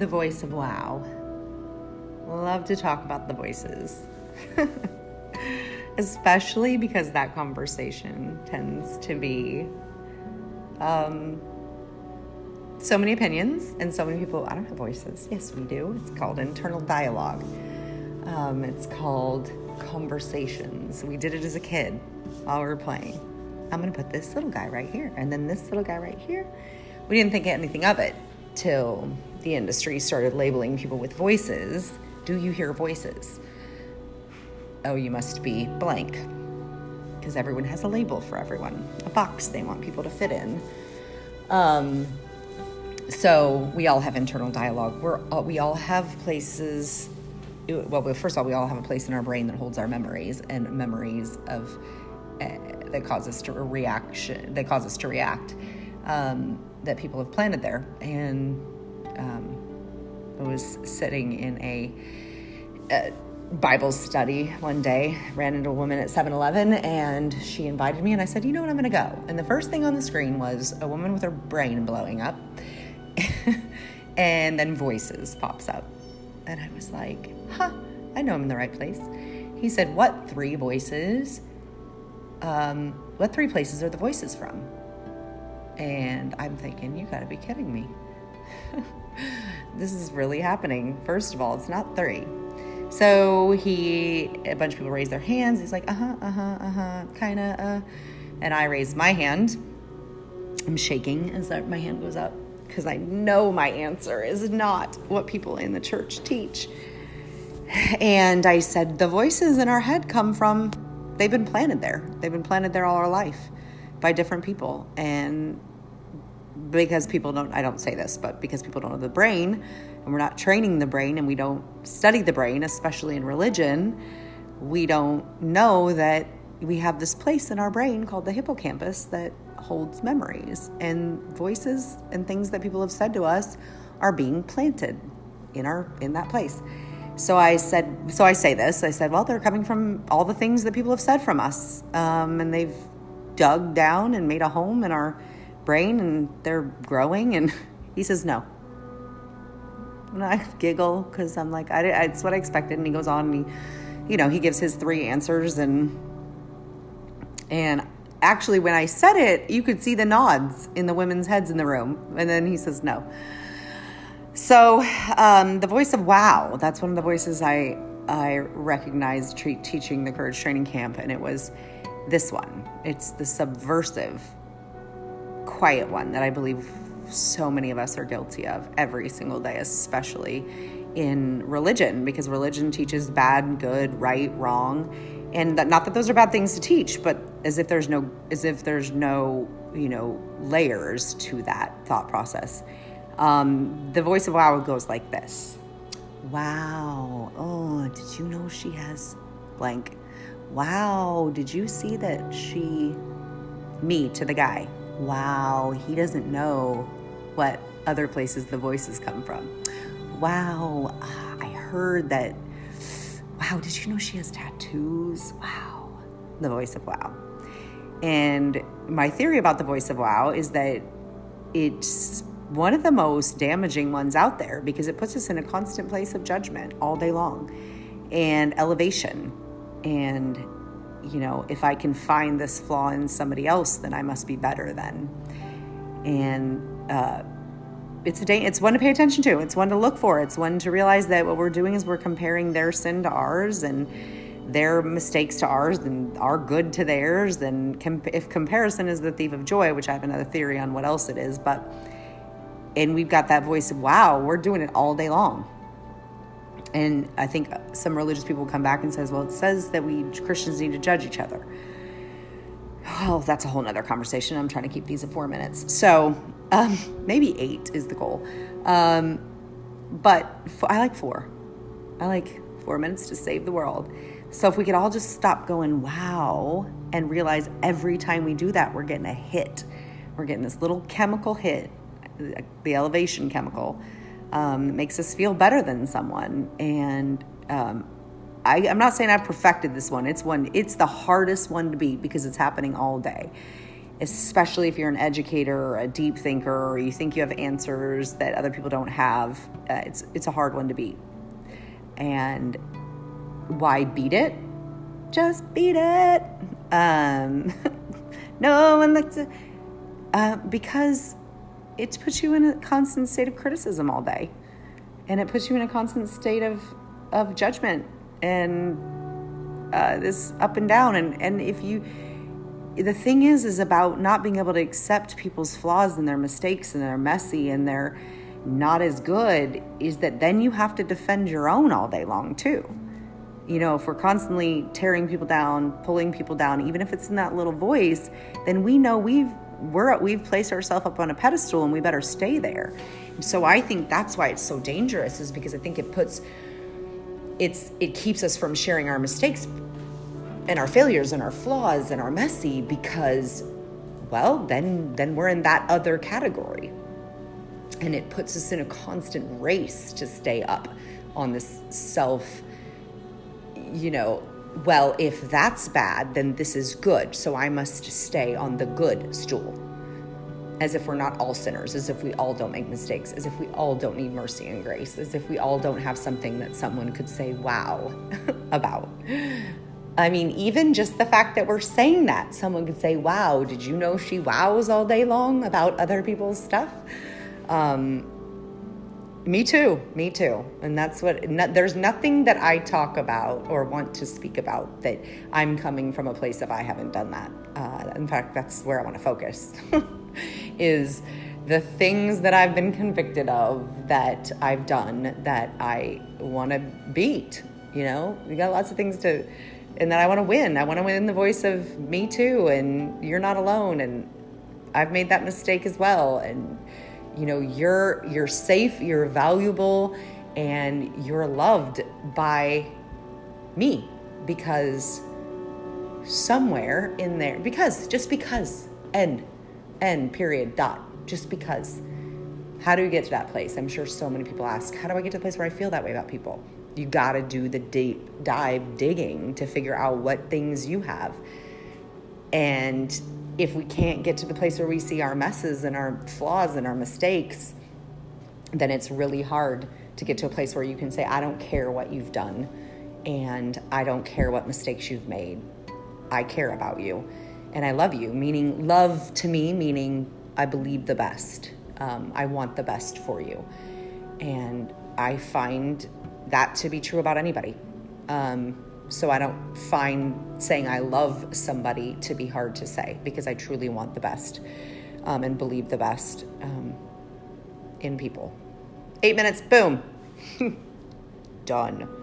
the voice of wow. Love to talk about the voices. Especially because that conversation tends to be um, so many opinions and so many people. I don't have voices. Yes, we do. It's called internal dialogue. Um, it's called conversations. We did it as a kid while we were playing. I'm going to put this little guy right here and then this little guy right here. We didn't think anything of it till the industry started labeling people with voices. Do you hear voices? Oh, you must be blank. Because everyone has a label for everyone, a box they want people to fit in. Um, so we all have internal dialogue. We're all, we all have places. Well, first of all, we all have a place in our brain that holds our memories and memories of uh, that cause us to reaction that cause us to react um, that people have planted there. And um, I was sitting in a, a Bible study one day, ran into a woman at 7 Eleven, and she invited me, and I said, You know what, I'm going to go. And the first thing on the screen was a woman with her brain blowing up, and then voices pops up. And I was like, Huh, I know I'm in the right place. He said, What three voices? Um, what three places are the voices from? And I'm thinking, You got to be kidding me. this is really happening. First of all, it's not three. So he, a bunch of people raise their hands. He's like, uh huh, uh huh, uh huh, kind of, uh. And I raise my hand. I'm shaking as my hand goes up because I know my answer is not what people in the church teach. And I said, the voices in our head come from, they've been planted there. They've been planted there all our life by different people. And because people don't, I don't say this, but because people don't know the brain and we're not training the brain and we don't study the brain, especially in religion, we don't know that we have this place in our brain called the hippocampus that holds memories and voices and things that people have said to us are being planted in our in that place. So I said, so I say this. I said, well, they're coming from all the things that people have said from us, um, and they've dug down and made a home in our brain and they're growing. And he says, no. And I giggle because I'm like, I, it's what I expected. And he goes on and he, you know, he gives his three answers. And, and actually, when I said it, you could see the nods in the women's heads in the room. And then he says, no. So, um, the voice of wow, that's one of the voices I, I recognized tre- teaching the courage training camp. And it was this one it's the subversive quiet one that I believe so many of us are guilty of every single day, especially in religion, because religion teaches bad, good, right, wrong, and that, not that those are bad things to teach, but as if there's no as if there's no you know layers to that thought process. Um, the voice of wow goes like this: Wow, oh, did you know she has blank? Wow, did you see that she? Me to the guy wow, he doesn't know what other places the voices come from. Wow, I heard that. Wow, did you know she has tattoos? Wow, the voice of wow. And my theory about the voice of wow is that it's one of the most damaging ones out there because it puts us in a constant place of judgment all day long and elevation and you know, if I can find this flaw in somebody else, then I must be better then. And uh, it's a day, it's one to pay attention to. It's one to look for. It's one to realize that what we're doing is we're comparing their sin to ours and their mistakes to ours and our good to theirs. And com- if comparison is the thief of joy, which I have another theory on what else it is, but and we've got that voice of wow, we're doing it all day long and I think some religious people come back and says, well, it says that we Christians need to judge each other. Well, that's a whole nother conversation. I'm trying to keep these at four minutes. So um, maybe eight is the goal. Um, but I like four. I like four minutes to save the world. So if we could all just stop going, wow, and realize every time we do that, we're getting a hit. We're getting this little chemical hit, the elevation chemical um, makes us feel better than someone. And um, I, I'm not saying I've perfected this one. It's one. It's the hardest one to beat because it's happening all day. especially if you're an educator or a deep thinker or you think you have answers that other people don't have. Uh, it's it's a hard one to beat. And why beat it? Just beat it. Um, no one likes it uh, because it puts you in a constant state of criticism all day, and it puts you in a constant state of of judgment and uh, this up and down. And and if you the thing is is about not being able to accept people's flaws and their mistakes and they're messy and they're not as good is that then you have to defend your own all day long too you know if we're constantly tearing people down pulling people down even if it's in that little voice then we know we've we're we've placed ourselves up on a pedestal and we better stay there. So i think that's why it's so dangerous is because i think it puts it's it keeps us from sharing our mistakes and our failures and our flaws and our messy because well then then we're in that other category. And it puts us in a constant race to stay up on this self you know well if that's bad then this is good so i must stay on the good stool as if we're not all sinners, as if we all don't make mistakes, as if we all don't need mercy and grace, as if we all don't have something that someone could say wow about. I mean, even just the fact that we're saying that, someone could say, Wow, did you know she wows all day long about other people's stuff? Um, me too, me too. And that's what, no, there's nothing that I talk about or want to speak about that I'm coming from a place of I haven't done that. Uh, in fact, that's where I want to focus, is the things that I've been convicted of that I've done that I want to beat. You know, we got lots of things to and that I want to win. I want to win the voice of me too, and you're not alone. And I've made that mistake as well. And you know, you're you're safe, you're valuable, and you're loved by me because somewhere in there, because just because, end, end, period, dot, just because. How do we get to that place? I'm sure so many people ask, how do I get to the place where I feel that way about people? you got to do the deep dive digging to figure out what things you have. And if we can't get to the place where we see our messes and our flaws and our mistakes, then it's really hard to get to a place where you can say, I don't care what you've done and I don't care what mistakes you've made. I care about you and I love you, meaning love to me, meaning I believe the best. Um, I want the best for you. And I find that to be true about anybody. Um, so I don't find saying I love somebody to be hard to say because I truly want the best um, and believe the best um, in people. Eight minutes, boom, done.